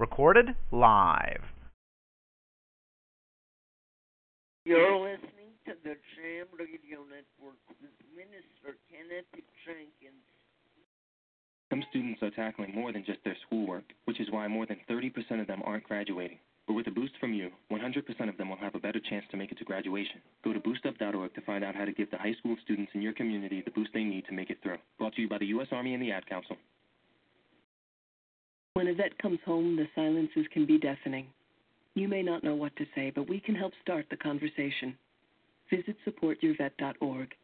Recorded live. You're listening to the Jam Radio Network with Minister Kenneth Jenkins. Some students are tackling more than just their schoolwork, which is why more than 30% of them aren't graduating. But with a boost from you, 100% of them will have a better chance to make it to graduation. Go to boostup.org to find out how to give the high school students in your community the boost they need to make it through. Brought to you by the U.S. Army and the Ad Council. When a vet comes home, the silences can be deafening. You may not know what to say, but we can help start the conversation. Visit supportyourvet.org.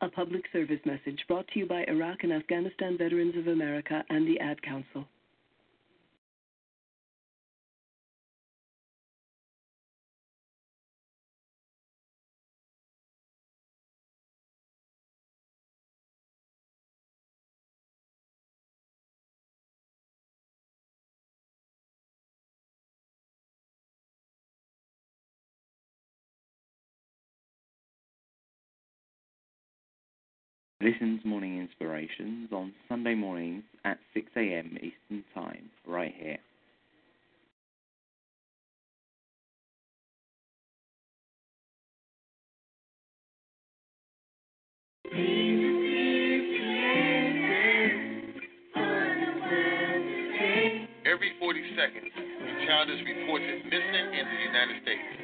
A public service message brought to you by Iraq and Afghanistan Veterans of America and the Ad Council. Listen's Morning Inspirations on Sunday mornings at 6 a.m. Eastern Time, right here. Every 40 seconds, a child is reported missing in the United States.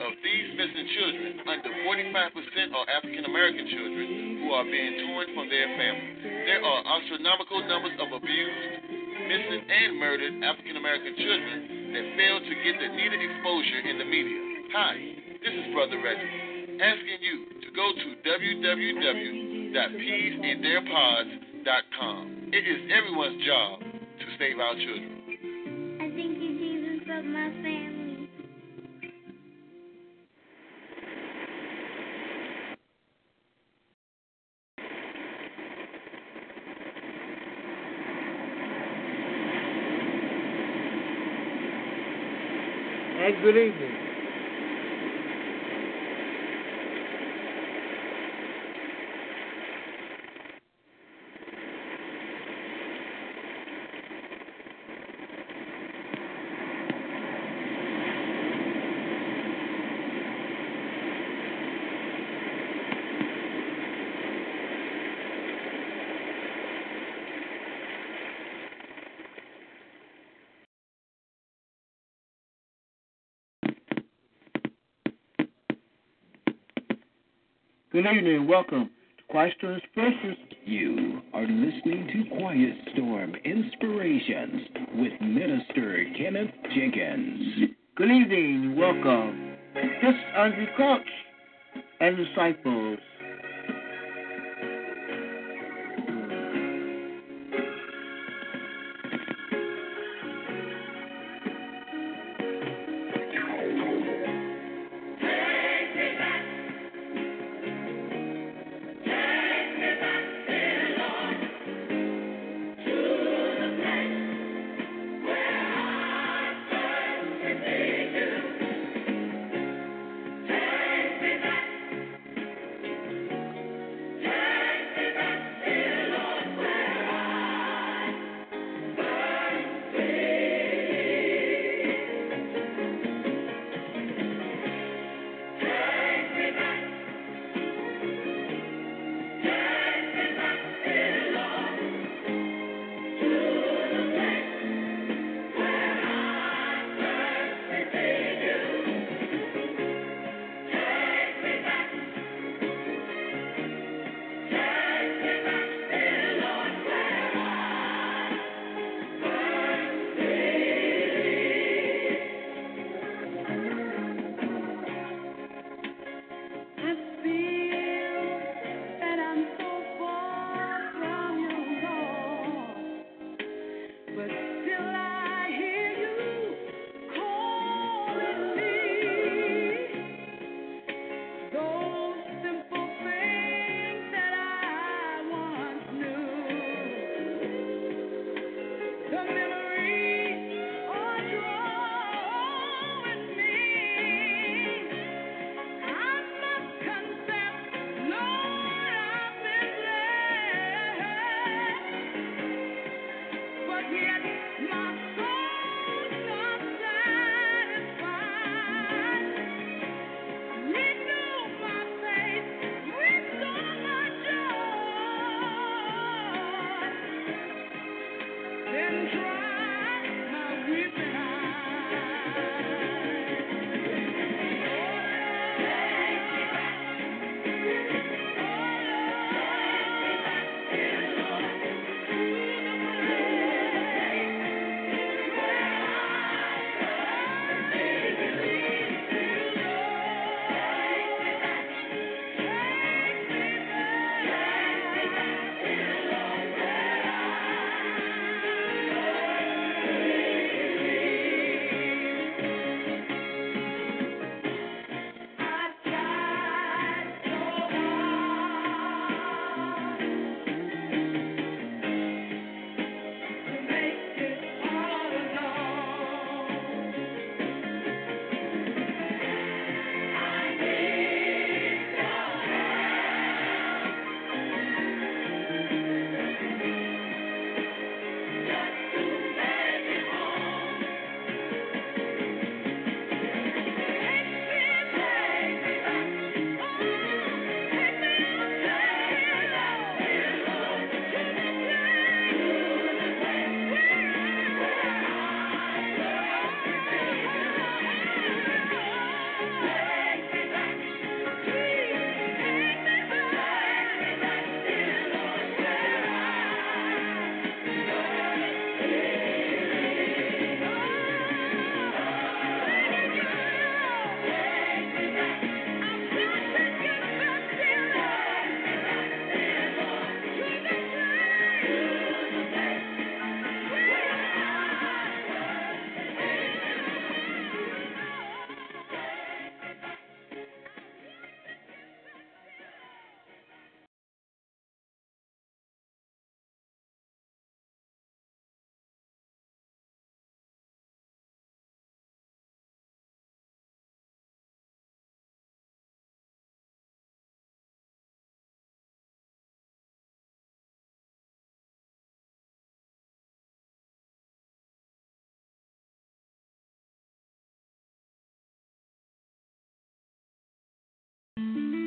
Of these missing children, under 45% are African American children who are being torn from their families. There are astronomical numbers of abused, missing, and murdered African American children that fail to get the needed exposure in the media. Hi, this is Brother Reggie, asking you to go to www.peaceandtheirpods.com. It is everyone's job to save our children. And good evening. Good evening. Welcome to Christ's Expressions. You are listening to Quiet Storm Inspirations with Minister Kenneth Jenkins. Good evening. Welcome. This is Andraé Crouch and disciples. Wake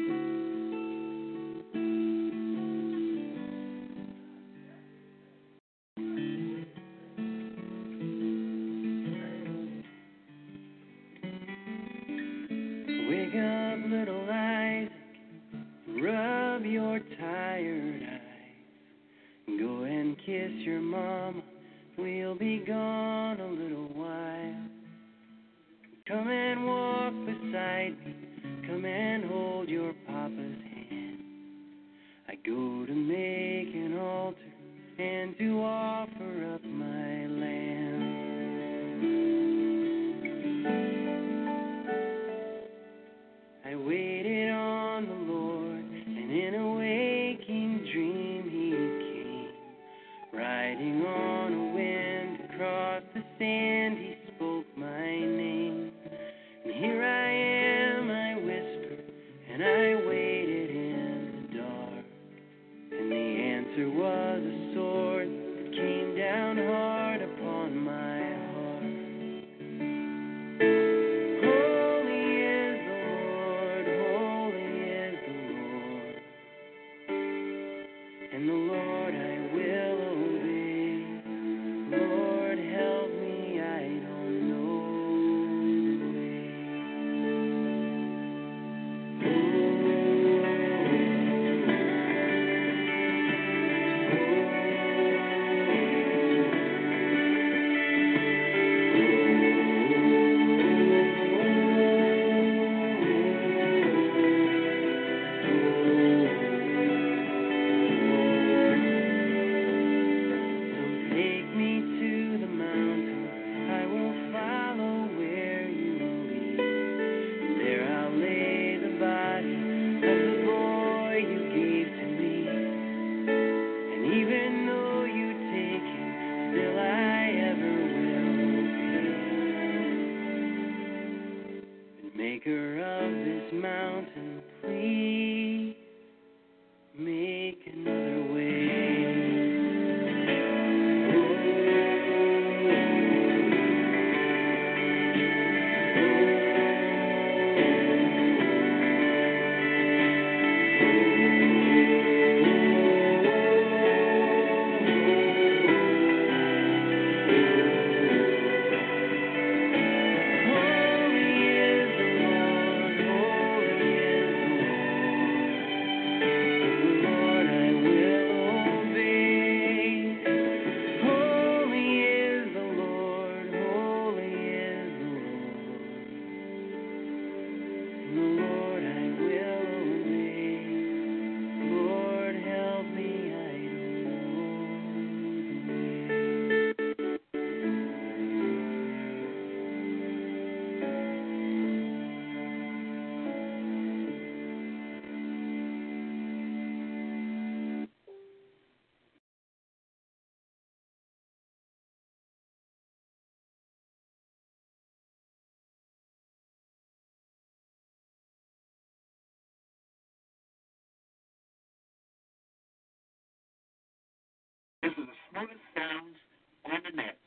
This is the smoothest sounds on the net.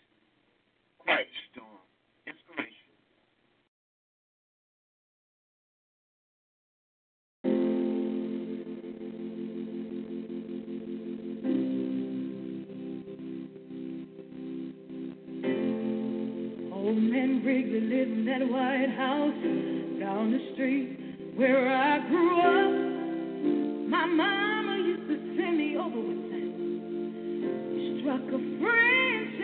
Quiet Storm. Inspiration. Old man Wrigley lived in that White House down the street where I grew up. My mama struck a friendship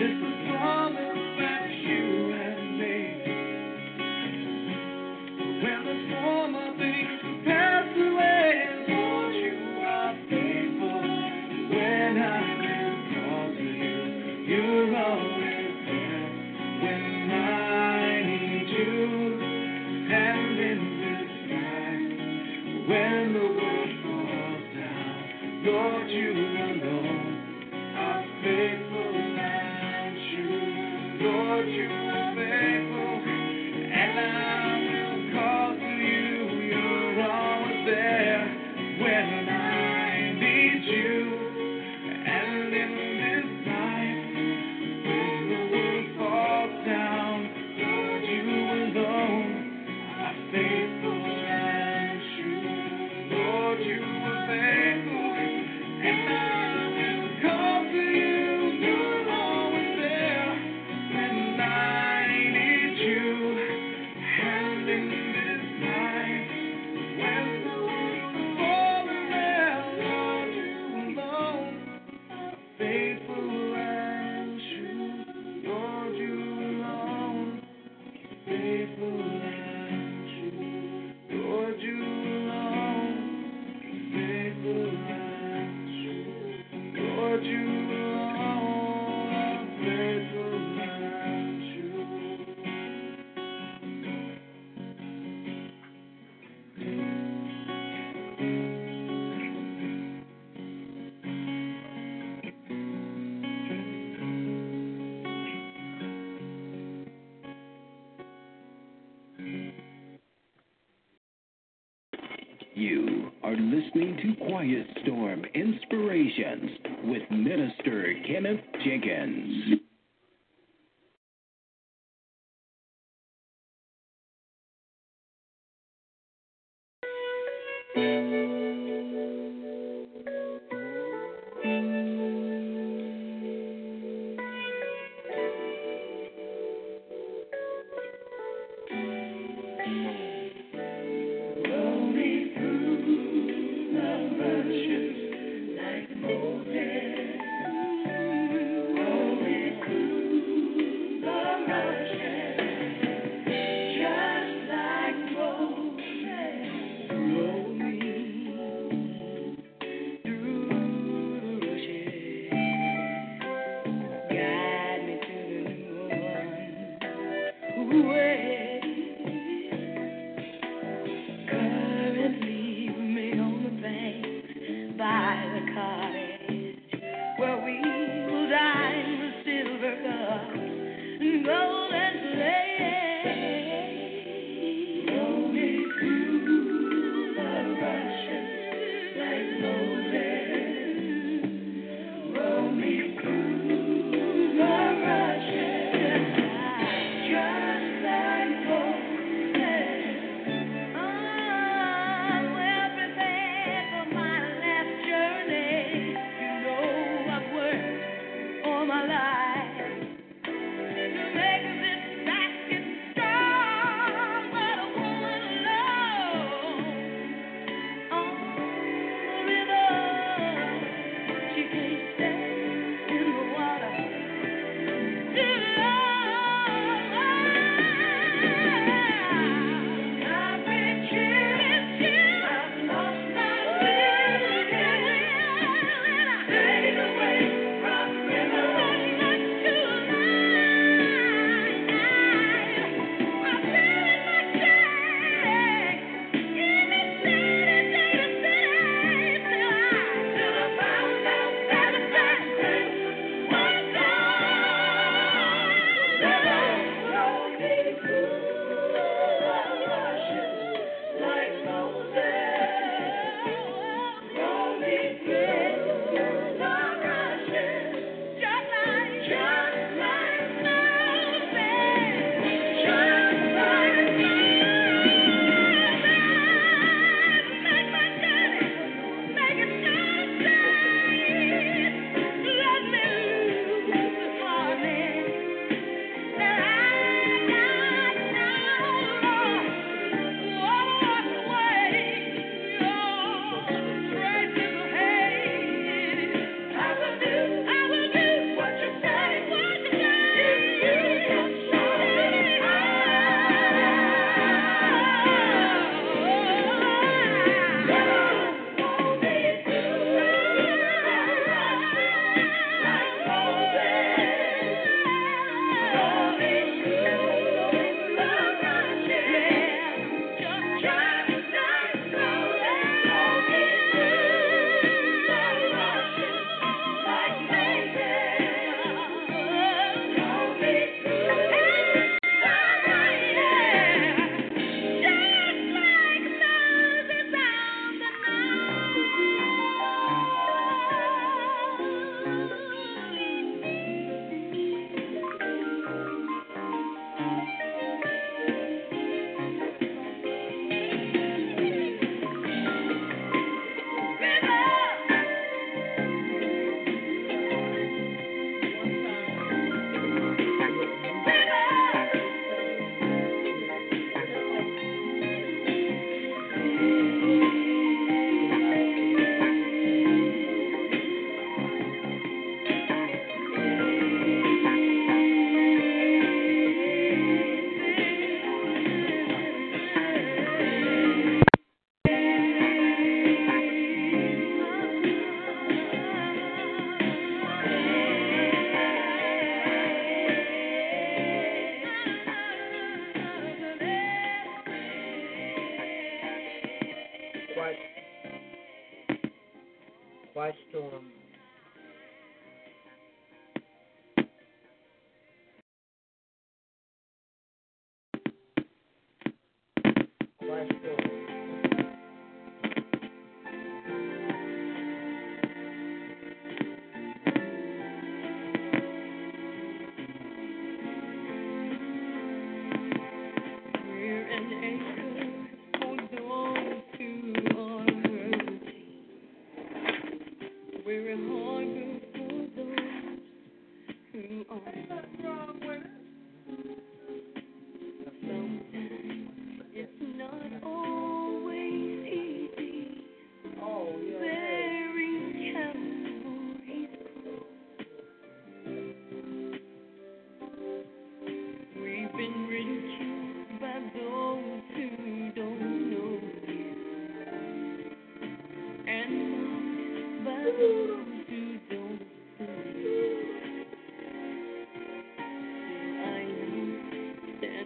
It's the listening to Quiet Storm Inspirations with Minister Kenneth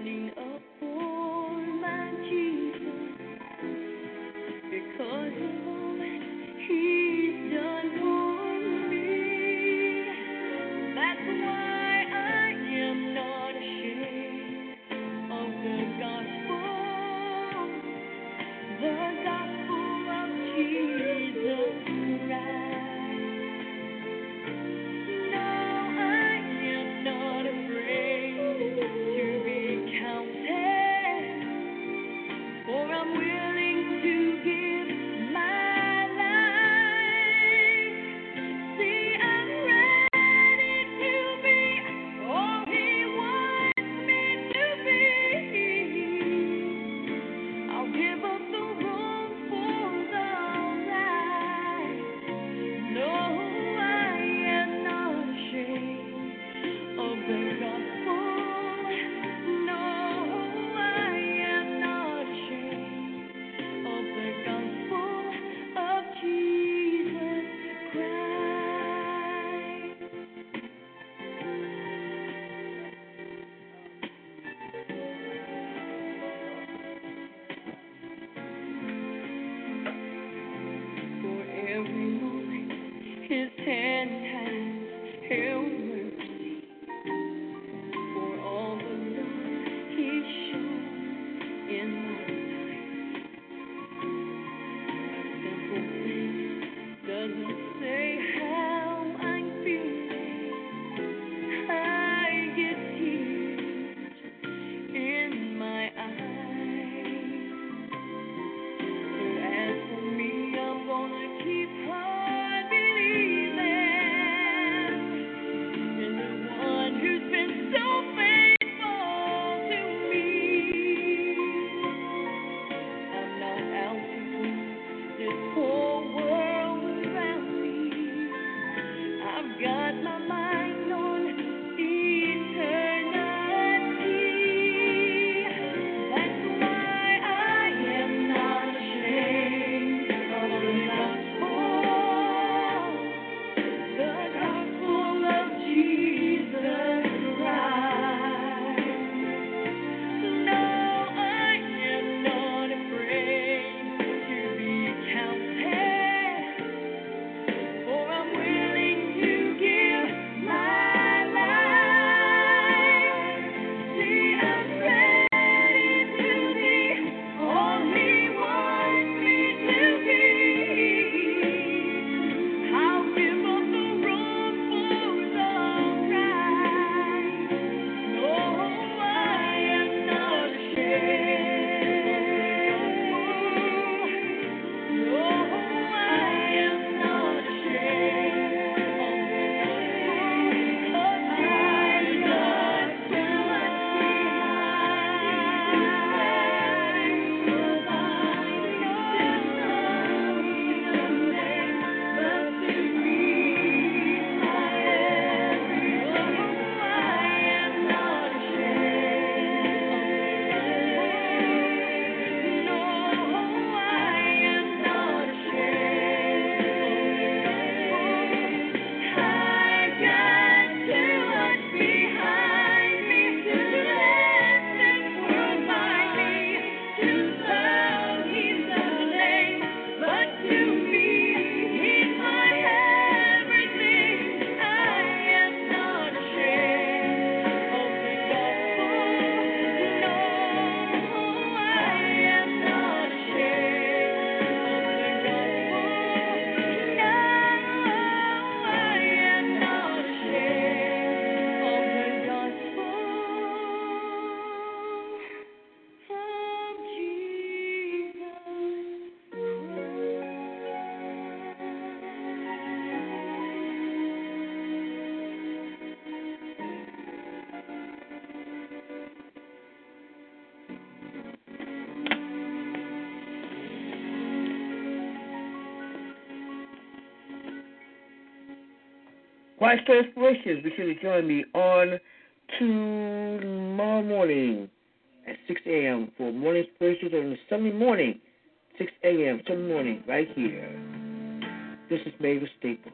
am my first wishes. Be sure to join me on tomorrow morning at 6 a.m. for morning spirituals on Sunday morning, 6 a.m. Sunday morning, right here. This is Mavis Staple.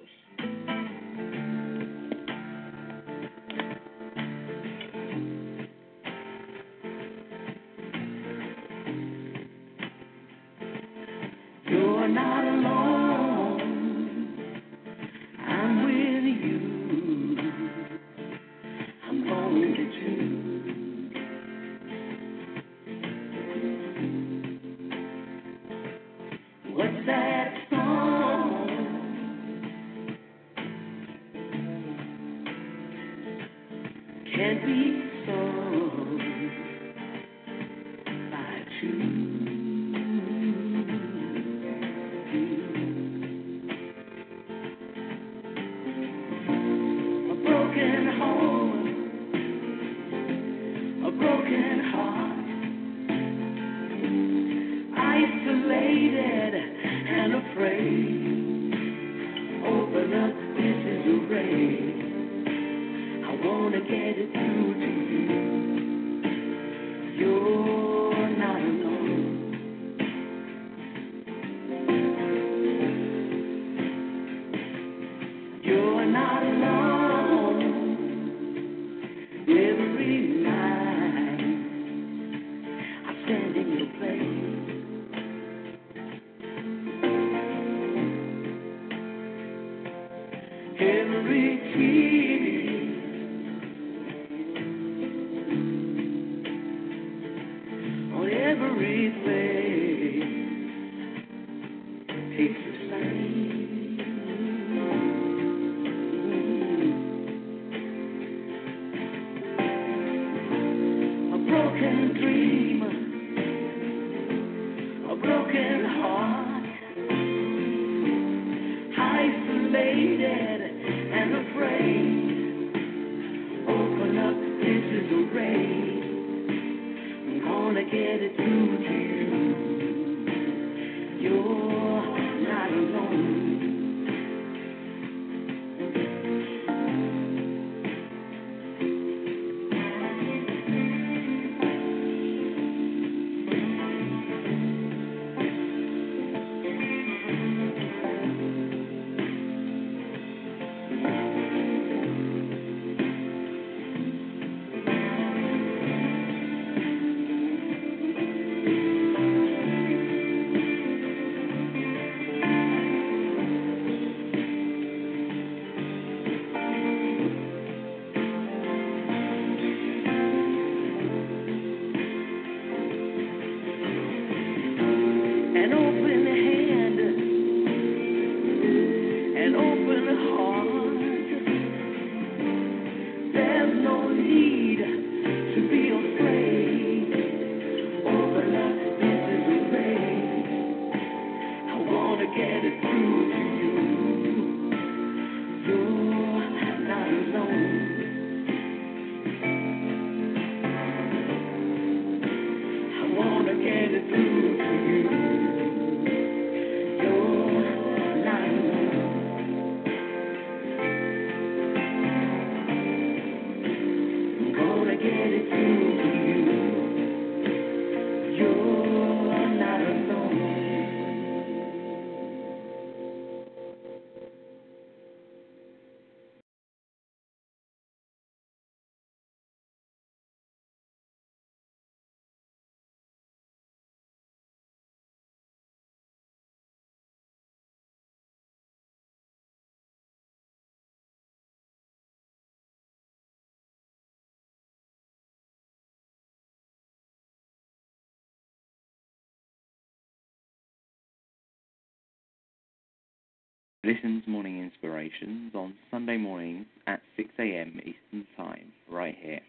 Listen to Morning Inspirations on Sunday mornings at 6 a.m. Eastern Time, right here.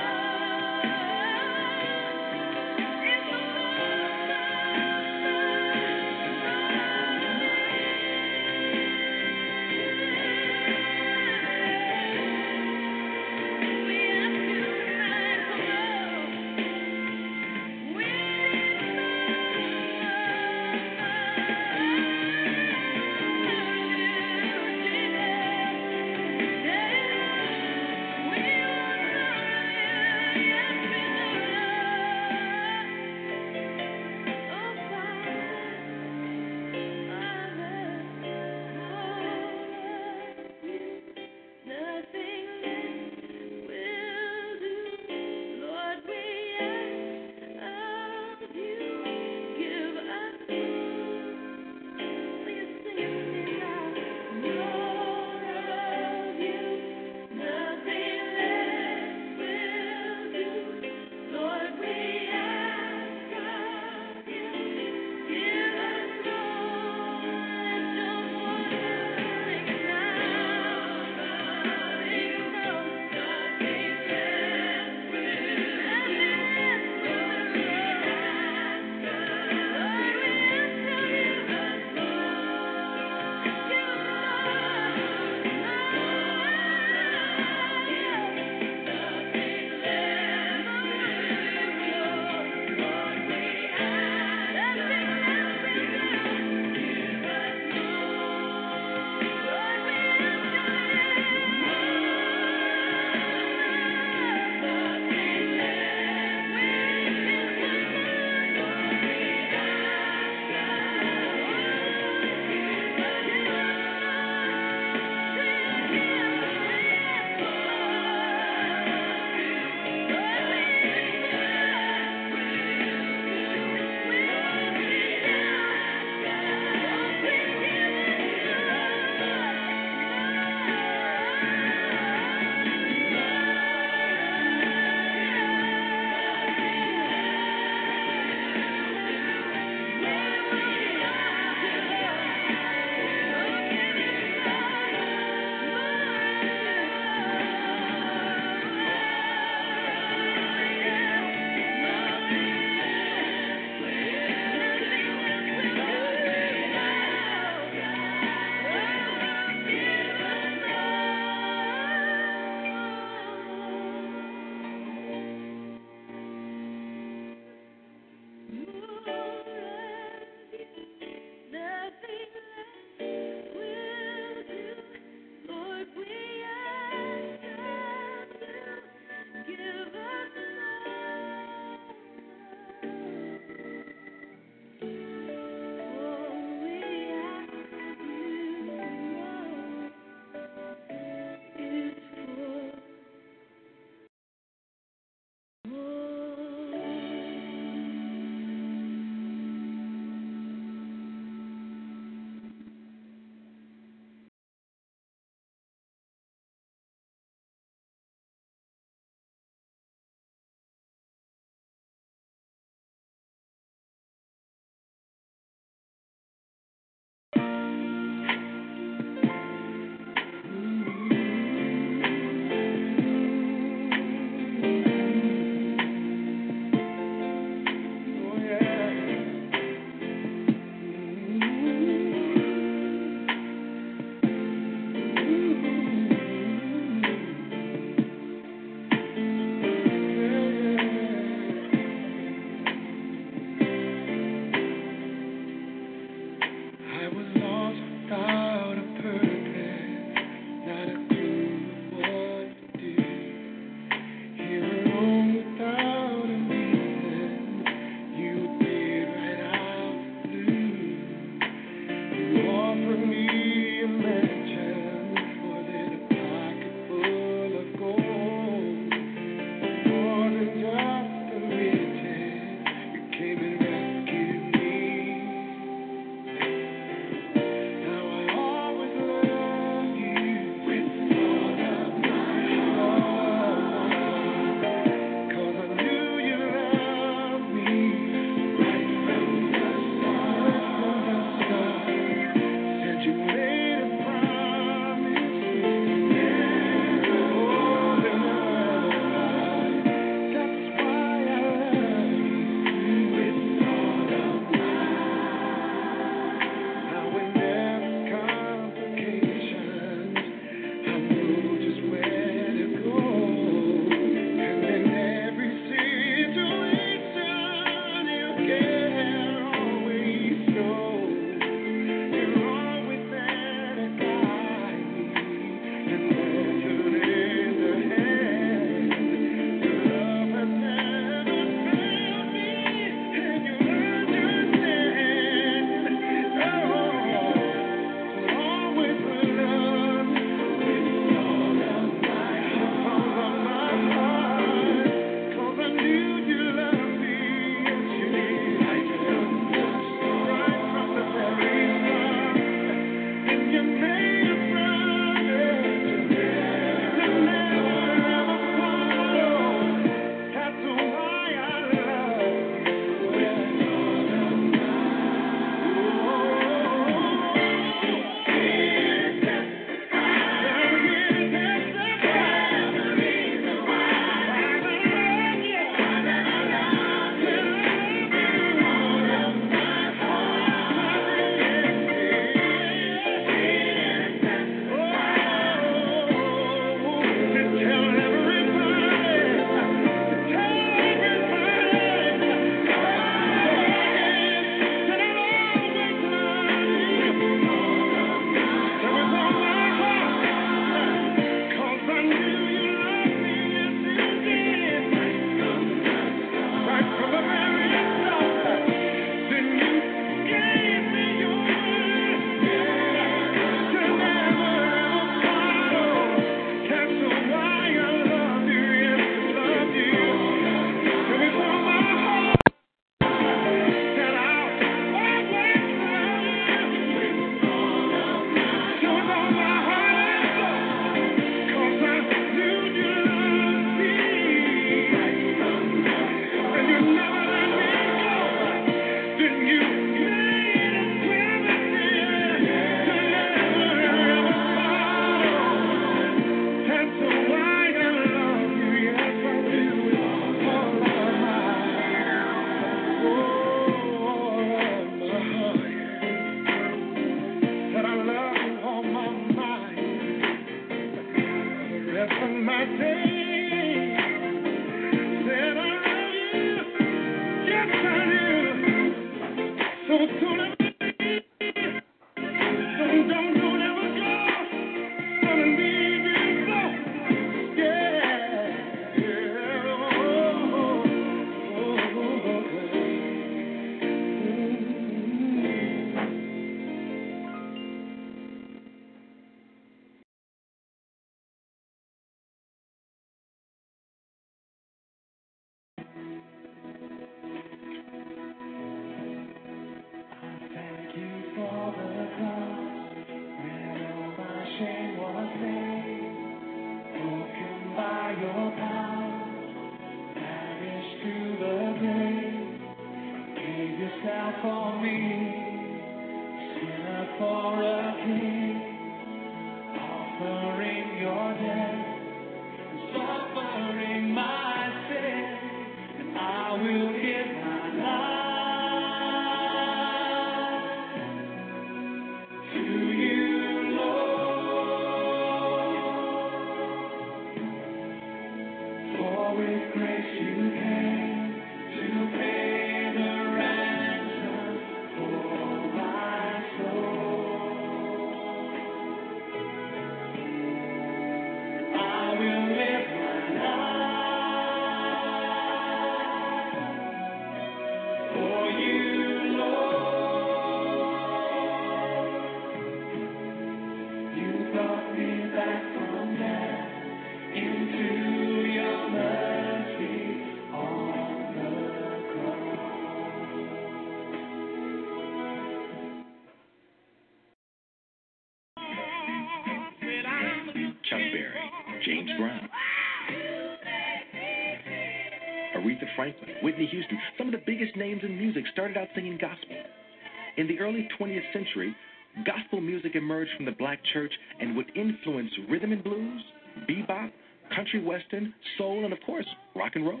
In the early 20th century, gospel music emerged from the black church and would influence rhythm and blues, bebop, country western, soul, and of course, rock and roll.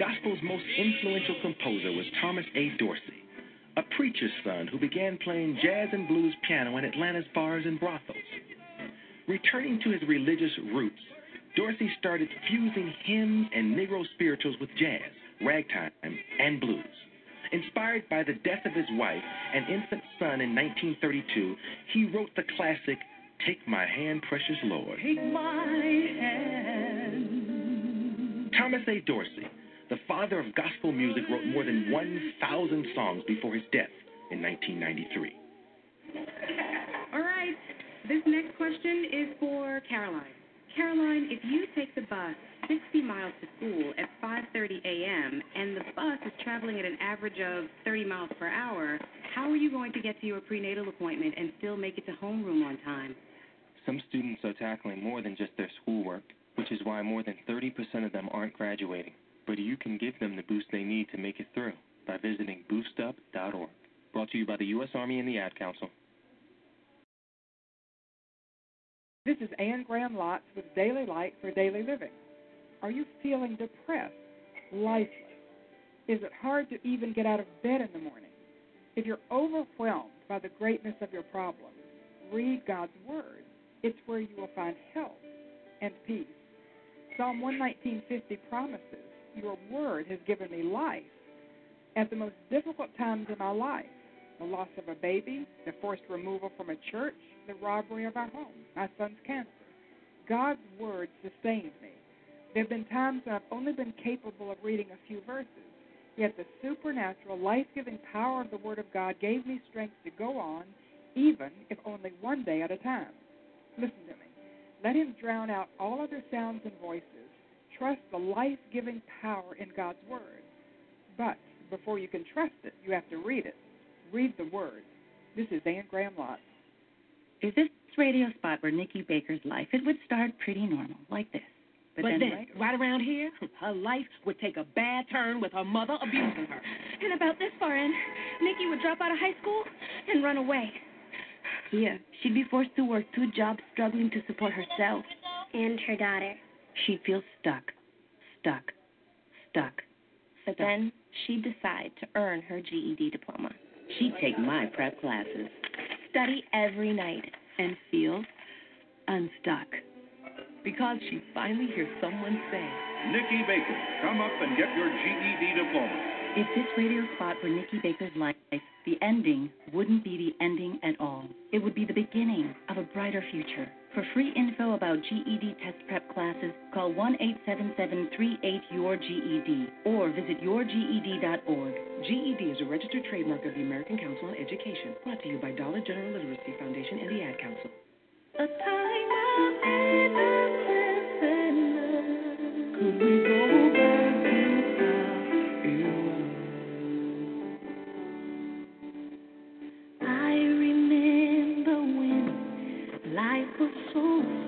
Gospel's most influential composer was Thomas A. Dorsey, a preacher's son who began playing jazz and blues piano in Atlanta's bars and brothels. Returning to his religious roots, Dorsey started fusing hymns and Negro spirituals with jazz, ragtime, and blues. Inspired by the death of his wife and infant son in 1932, he wrote the classic Take My Hand, Precious Lord. Take my hand. Thomas A. Dorsey, the father of gospel music, wrote more than 1,000 songs before his death in 1993. All right. This next question is for Caroline. Caroline, if you take the bus 60 miles to school at 5:30 a.m. and the bus is traveling at an average of 30 miles per hour, how are you going to get to your prenatal appointment and still make it to homeroom on time? Some students tackling more than just their schoolwork, which is why more than 30% of them aren't graduating. But you can give them the boost they need to make it through by visiting boostup.org. Brought to you by the U.S. Army and the Ad Council. This is Ann Graham Lotz with Daily Light for Daily Living. Are you feeling depressed, lifeless? Is it hard to even get out of bed in the morning? If you're overwhelmed by the greatness of your problems, read God's Word. It's where you will find help and peace. Psalm 119.50 promises, Your Word has given me life. At the most difficult times in my life, the loss of a baby, the forced removal from a church, the robbery of our home, my son's cancer. God's word sustains me. There have been times when I've only been capable of reading a few verses, yet the supernatural, life giving power of the Word of God gave me strength to go on, even if only one day at a time. Listen to me. Let Him drown out all other sounds and voices. Trust the life giving power in God's Word. But before you can trust it, you have to read it. Read the Word. This is Ann Graham Lotz. If this radio spot were Nikki Baker's life, it would start pretty normal, like this. But, But then, then, later- right around here, her life would take a bad turn with her mother abusing her. And about this far in, Nikki would drop out of high school and run away. Here, she'd be forced to work two jobs, struggling to support herself. And her daughter. She'd feel stuck, stuck, stuck. But then she'd decide to earn her GED diploma. She'd take my prep classes Study every night. and feel unstuck. because she finally hears someone say, Nikki Baker, come up and get your GED diploma. If this radio spot were Nikki Baker's life, the ending wouldn't be the ending at all. It would be the beginning of a brighter future. For free info about GED test prep classes, call 1 877 38 your GED or visit yourged.org. GED is a registered trademark of the American Council on Education, brought to you by Dollar General Literacy Foundation and the Ad Council. Life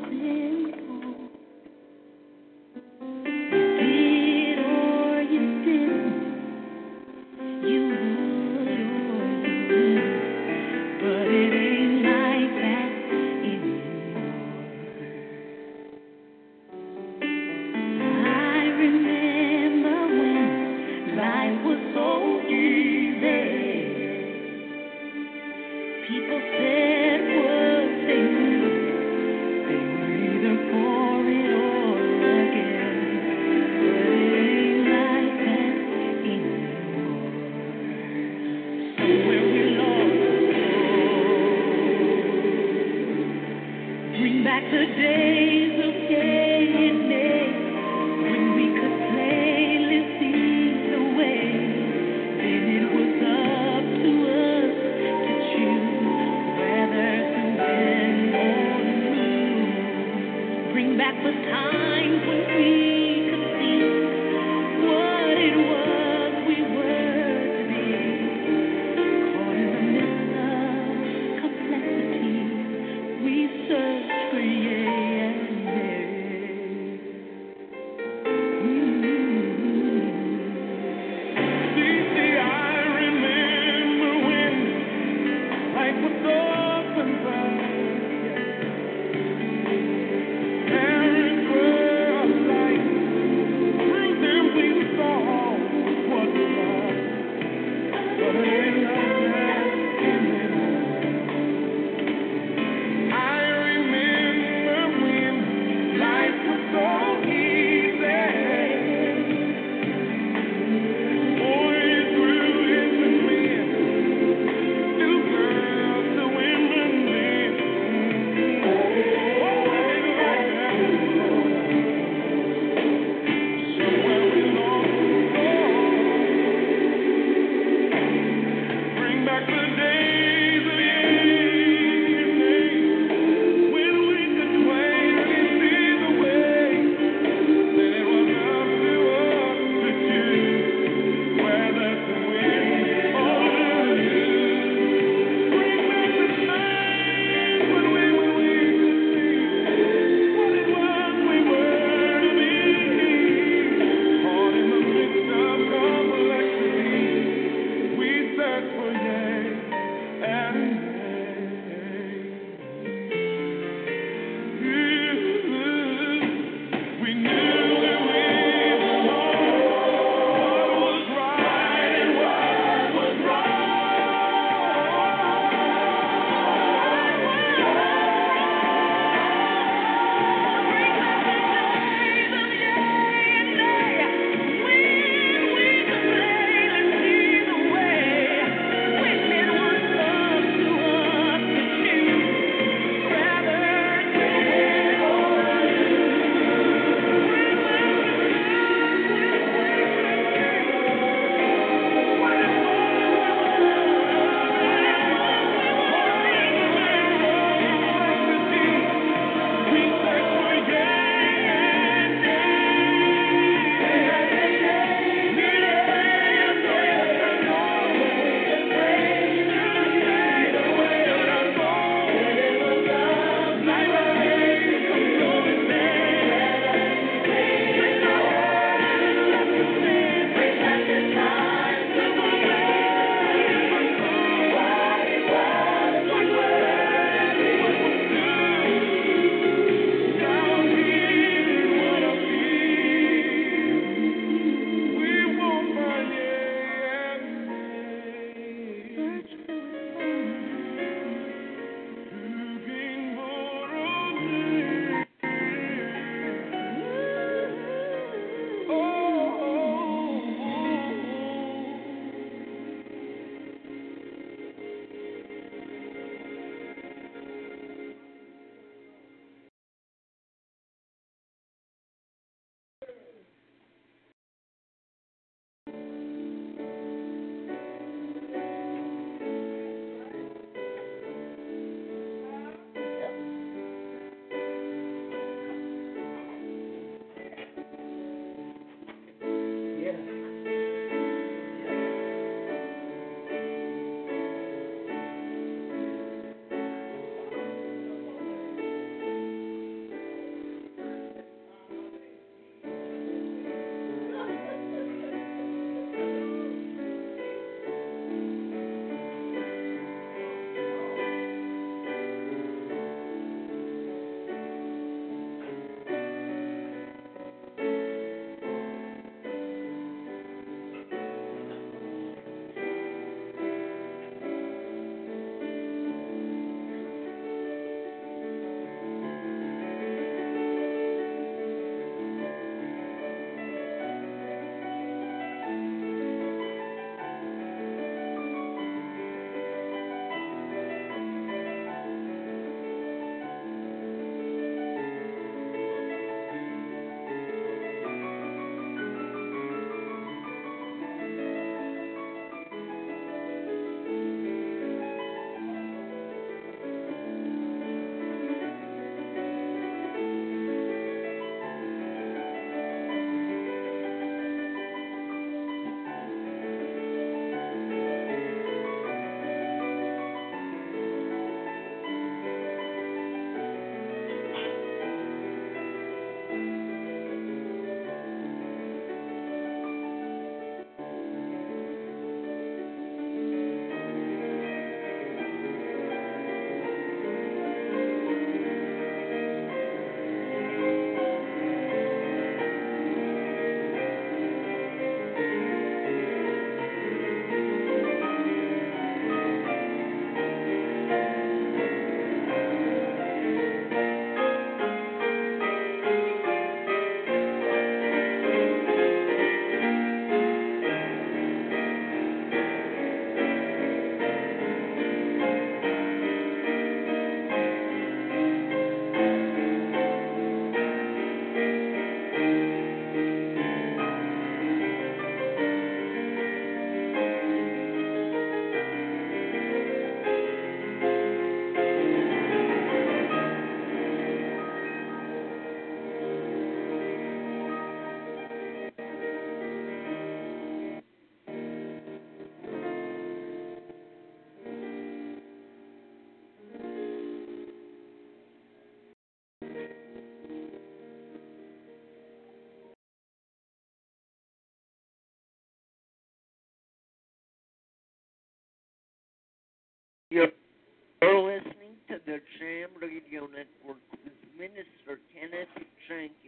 the Jam Radio Network with Minister Kenneth Jenkins.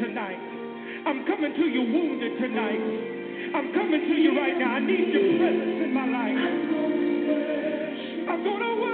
tonight. I'm coming to you wounded tonight. I'm coming to you right now. I need your presence in my life. I'm going to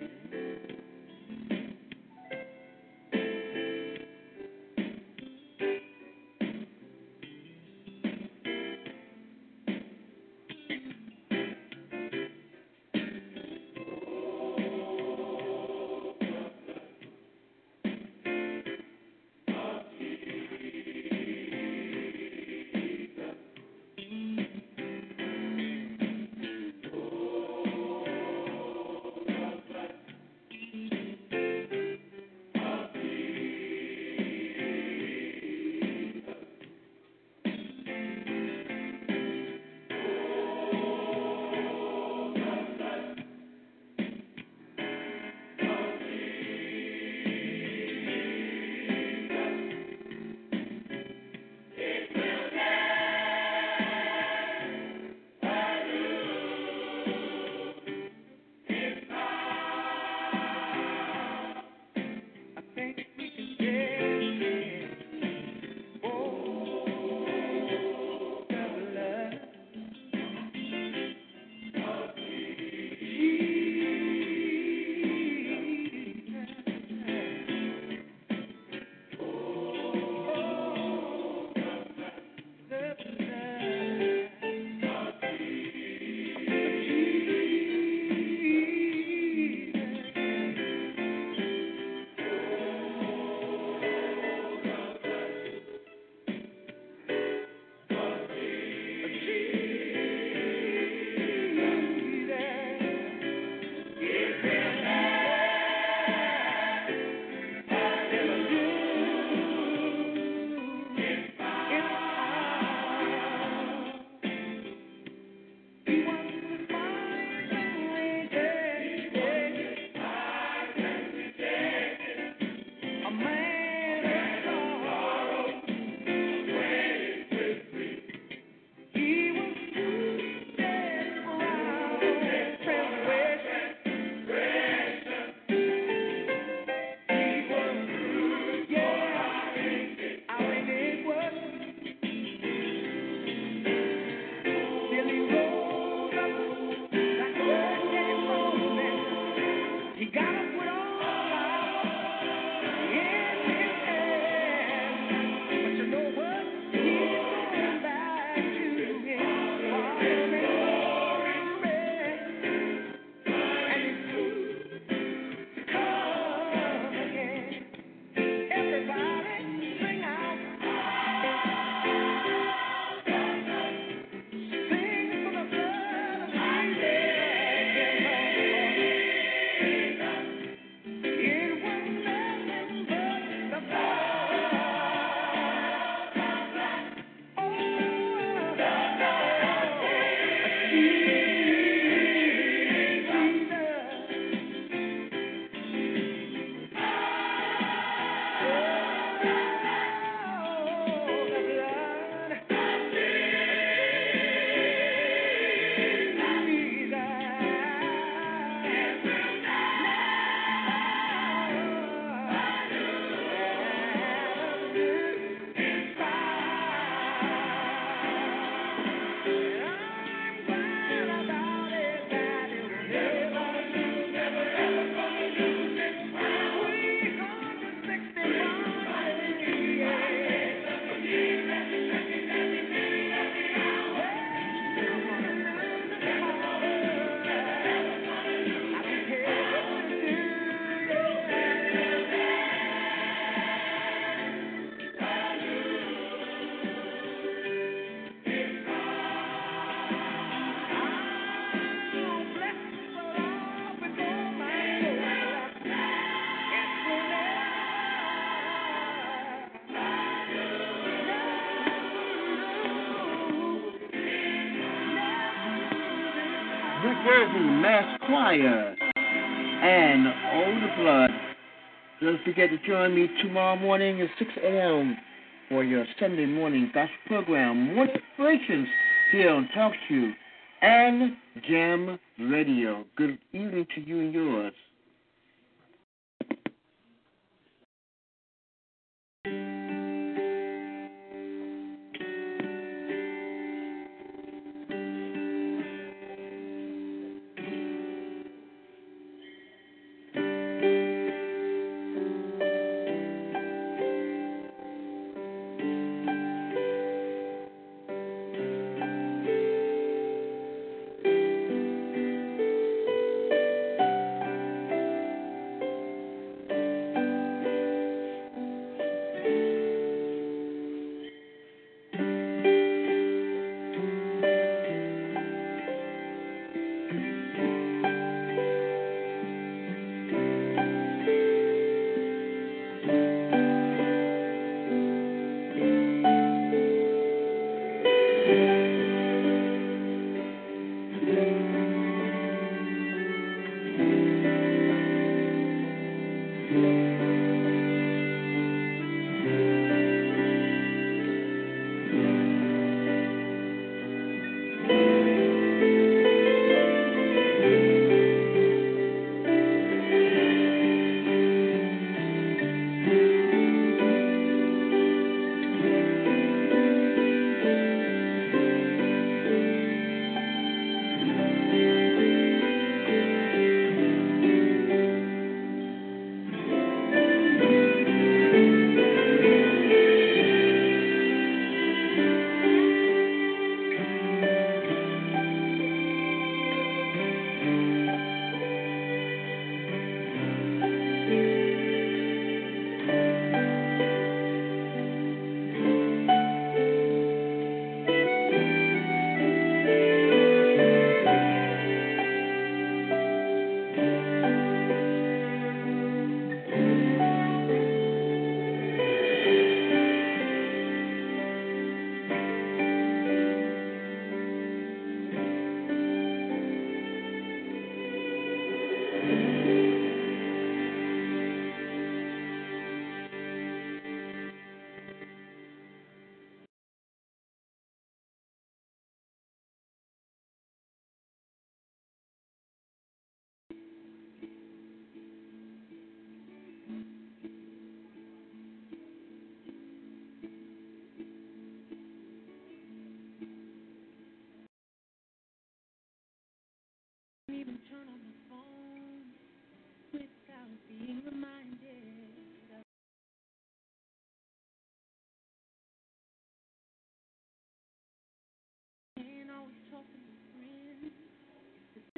New Choir and the Blood. Don't forget to join me tomorrow morning at 6 a.m. for your Sunday morning gospel program, Morning Inspirations, here on Talk to and Jam Radio. Good evening to you and yours.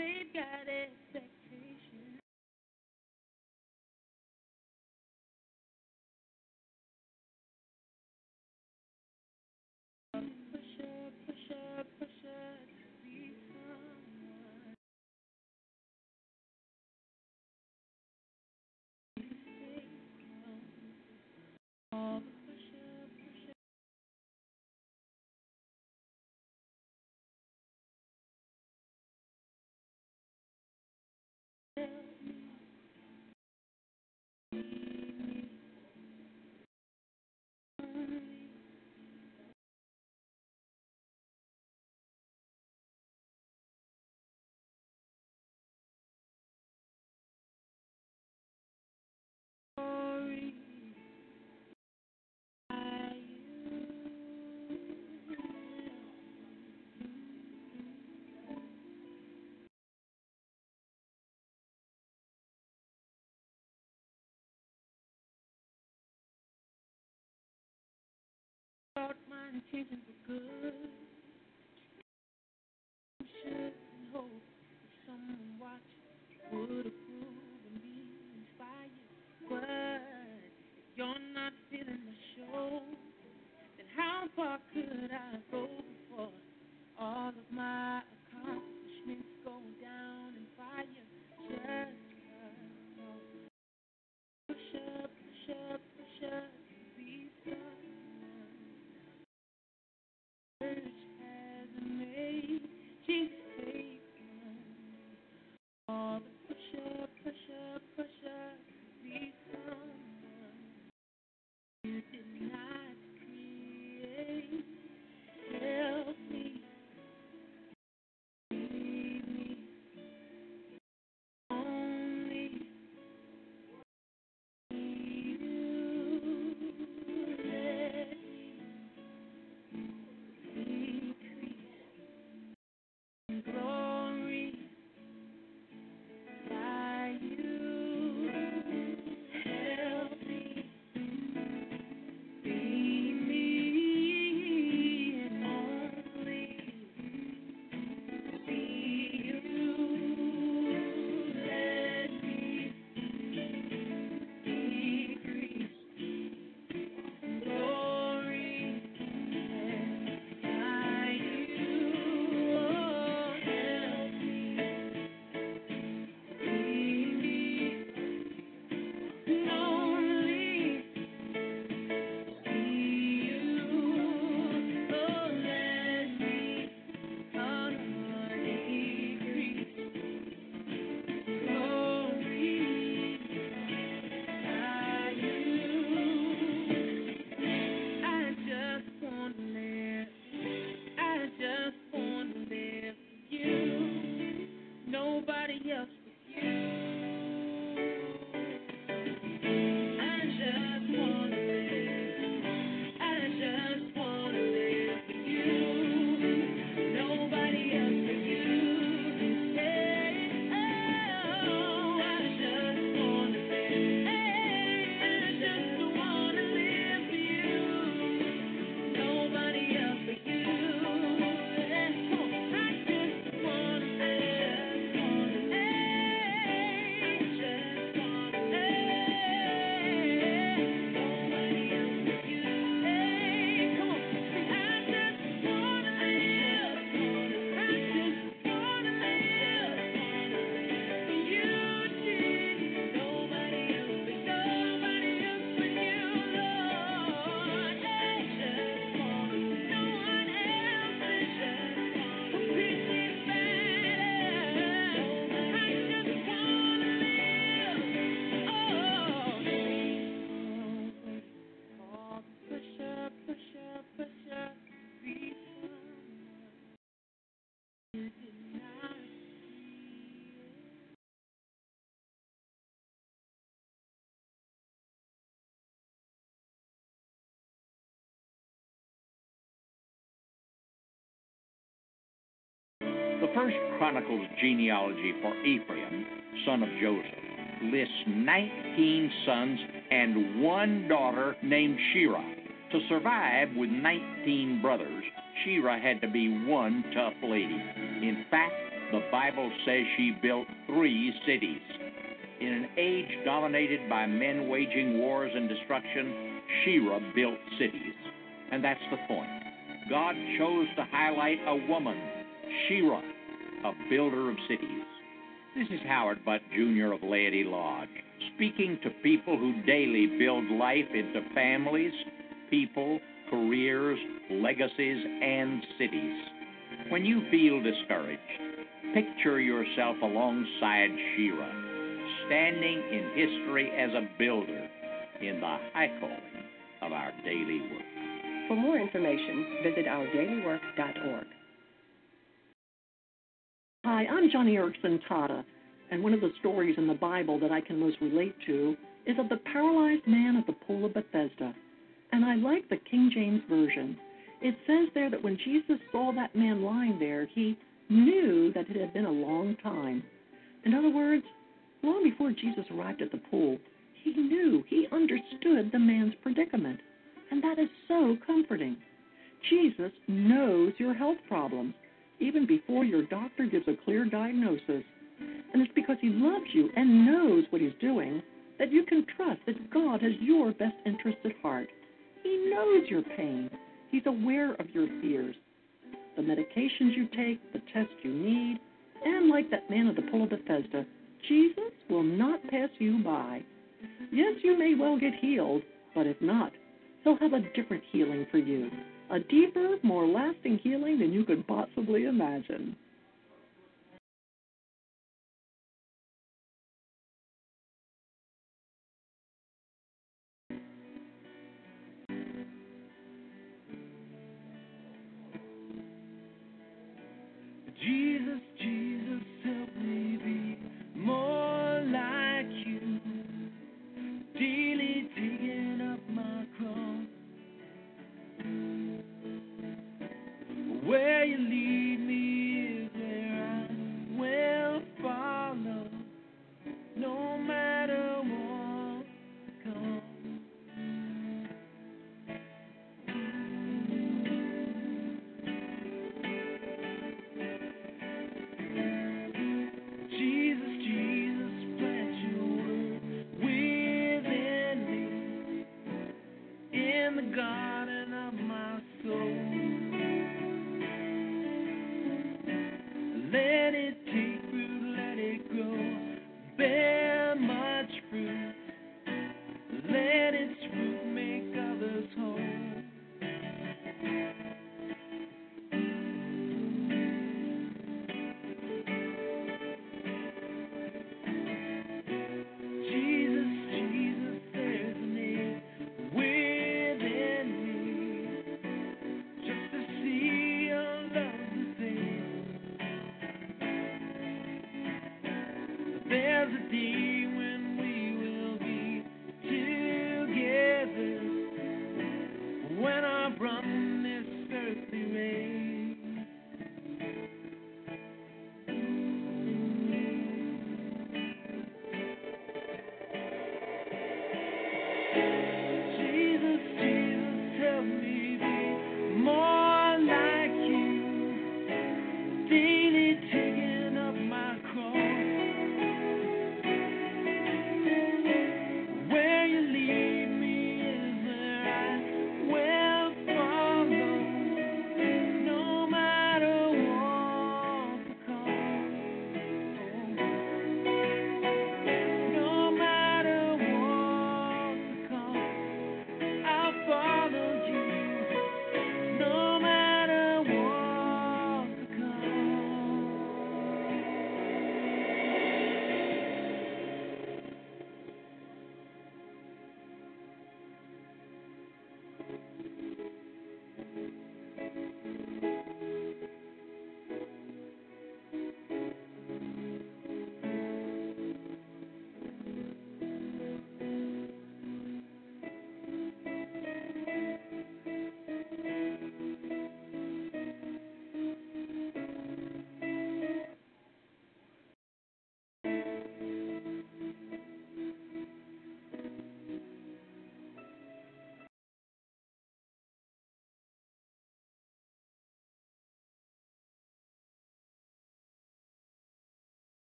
They've got expectations. Thought my intentions were good. I Should hope that someone watching would approve and be inspired. But if you're not feeling the show, then how far could I go before all of my first Chronicles genealogy for Ephraim, son of Joseph, lists 19 sons and one daughter named Shira. To survive with 19 brothers, Shira had to be one tough lady. In fact, the Bible says she built three cities. In an age dominated by men waging wars and destruction, Shira built cities. And that's the point. God chose to highlight a woman, Shira, a builder of cities. This is Howard Butt Jr. of Laity Lodge, speaking to people who daily build life into families, people, careers, legacies, and cities. When you feel discouraged, picture yourself alongside Shira, standing in history as a builder in the high calling of our daily work. For more information, visit ourdailywork.org. Hi, I'm Joni Eareckson Tada, and one of the stories in the Bible that I can most relate to is of the paralyzed man at the pool of Bethesda. And I like the King James Version. It says there that when Jesus saw that man lying there, he knew that it had been a long time. In other words, long before Jesus arrived at the pool, he knew, he understood the man's predicament. And that is so comforting. Jesus knows your health problems even before your doctor gives a clear diagnosis. And it's because he loves you and knows what he's doing that you can trust that God has your best interest at heart. He knows your pain. He's aware of your fears. The medications you take, the tests you need, and like that man at the pool of Bethesda, Jesus will not pass you by. Yes, you may well get healed, but if not, he'll have a different healing for you. A deeper, more lasting healing than you could possibly imagine.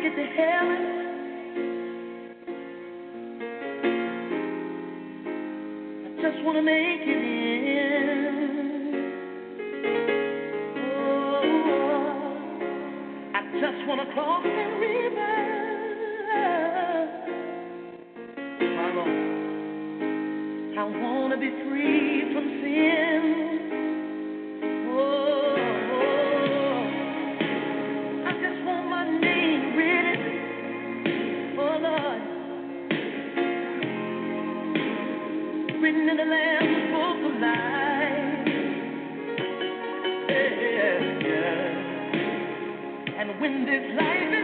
make it to heaven. I just wanna make it. and win this life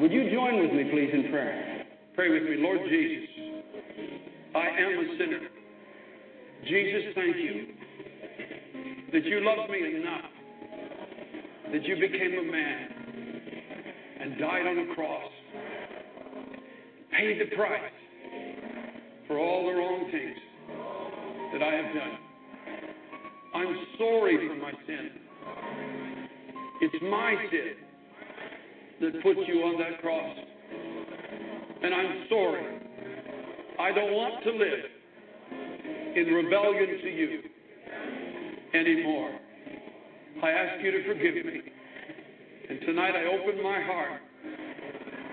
Would you join with me, please, in prayer? Pray with me. Lord Jesus, I am a sinner. Jesus, thank you that you loved me enough, that you became a man and died on a cross, paid the price for all the wrong things that I have done. I'm sorry for my sin. It's my sin that put you on that cross. And I'm sorry. I don't want to live in rebellion to you anymore. I ask you to forgive me. And tonight I open my heart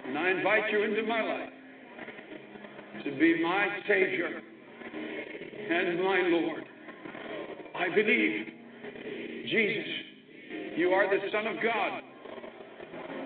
and I invite you into my life to be my Savior and my Lord. I believe, Jesus, you are the Son of God.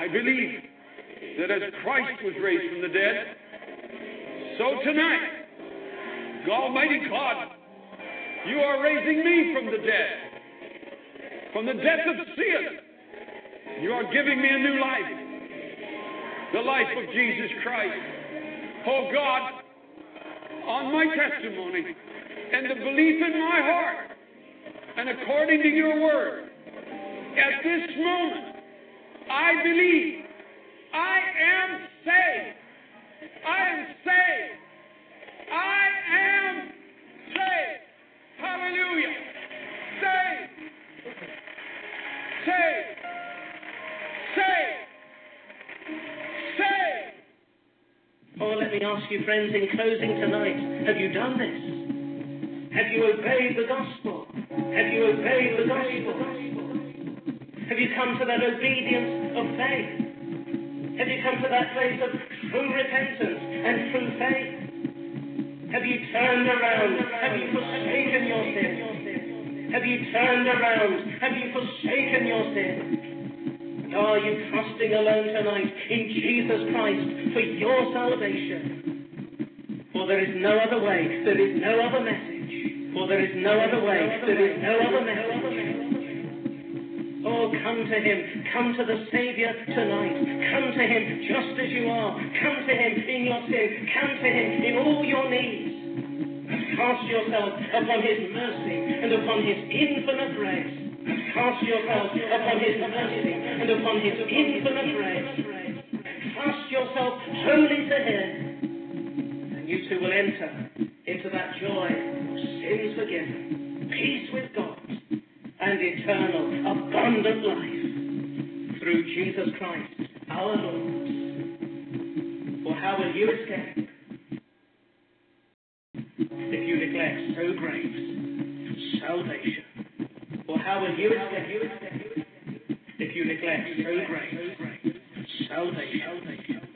I believe that as Christ was raised from the dead, so tonight, Almighty God, you are raising me from the dead, from the death of sin. You are giving me a new life, the life of Jesus Christ. Oh God, on my testimony and the belief in my heart, and according to your word, at this moment, I believe I am saved. I am saved. I am saved. Hallelujah. Saved. Saved. Saved. Saved. Oh, let me ask you, friends, in closing tonight, have you done this? Have you obeyed the gospel? Have you obeyed the gospel? Have you come to that obedience of faith? Have you come to that place of true repentance and true faith? Have you turned around? Have you forsaken your sin? Have you turned around? Have you forsaken your sin? Are you trusting alone tonight in Jesus Christ for your salvation? For there is no other way, there is no other message. For there is no other way, there is no other message. Oh, come to Him. Come to the Savior tonight. Come to Him just as you are. Come to Him in your sin. Come to Him in all your needs. Cast yourself upon His mercy and upon His infinite grace. Cast yourself upon His mercy and upon His infinite grace. Cast yourself wholly to Him. And you too will enter into that joy of sins forgiven, peace with God and eternal, abundant life through Jesus Christ, our Lord. For how will you escape if you neglect so great salvation? For how will you escape if you neglect so great salvation?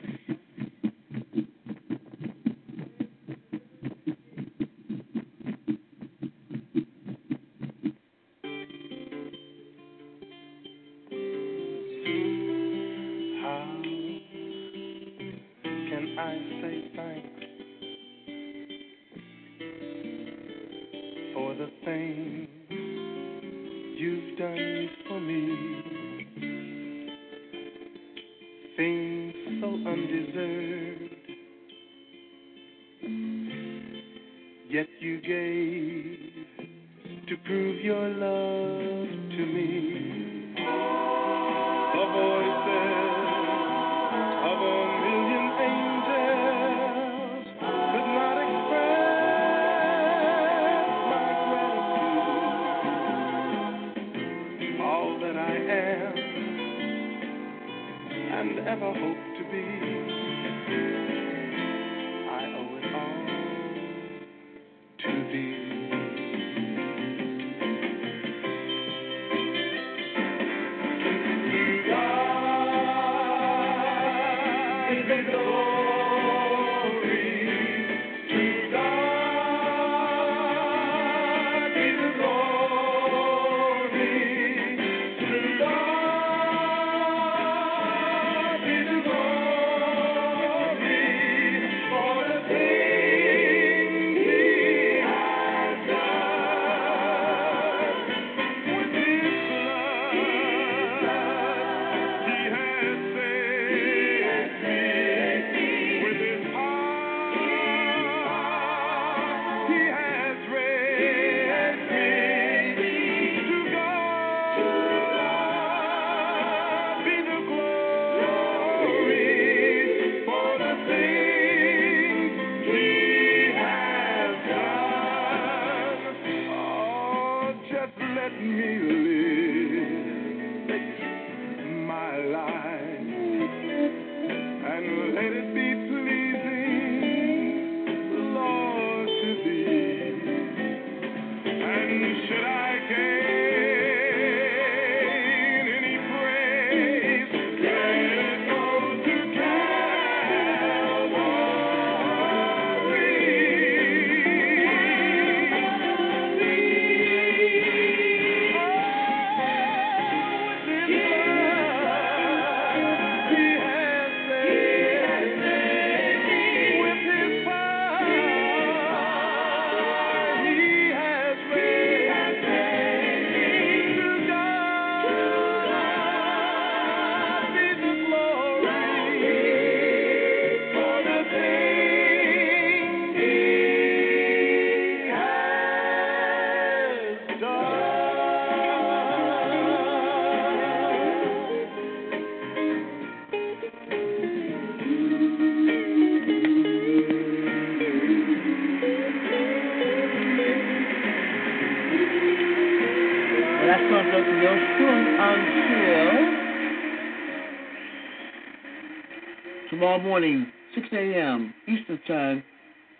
Tomorrow morning, 6 a.m. Eastern Time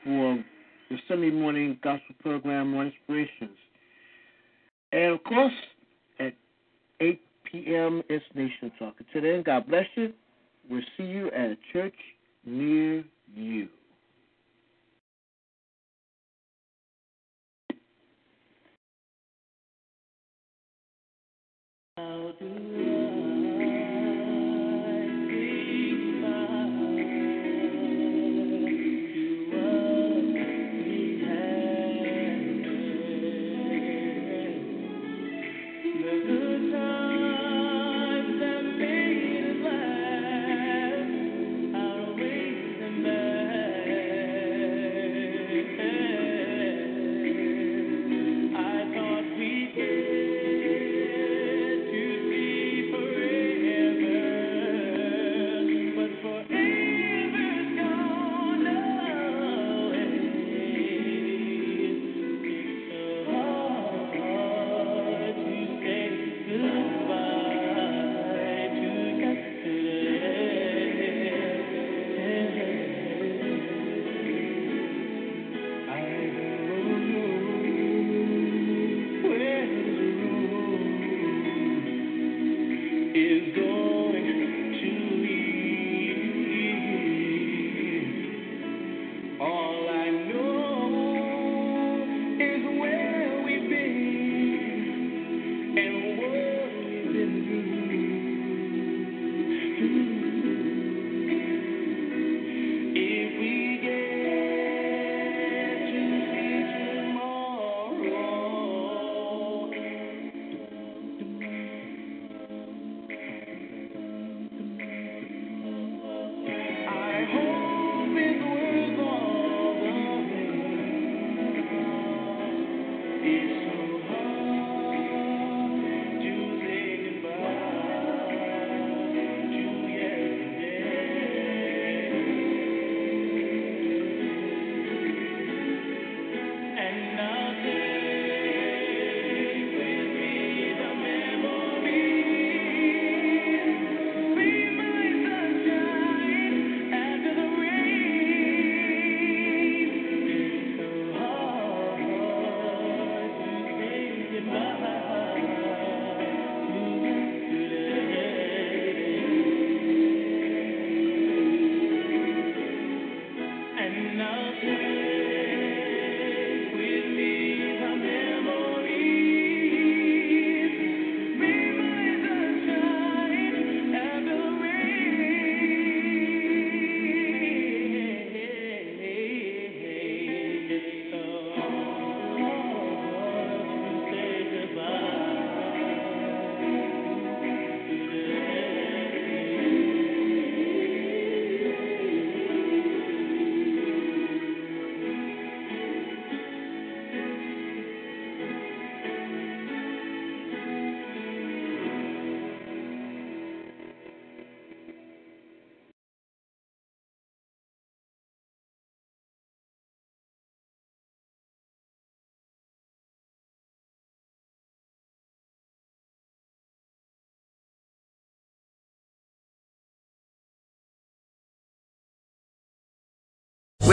for the Sunday morning gospel program on Inspirations. And of course, at 8 p.m. it's Nation Talk. Until then, God bless you. We'll see you at a church near you. How do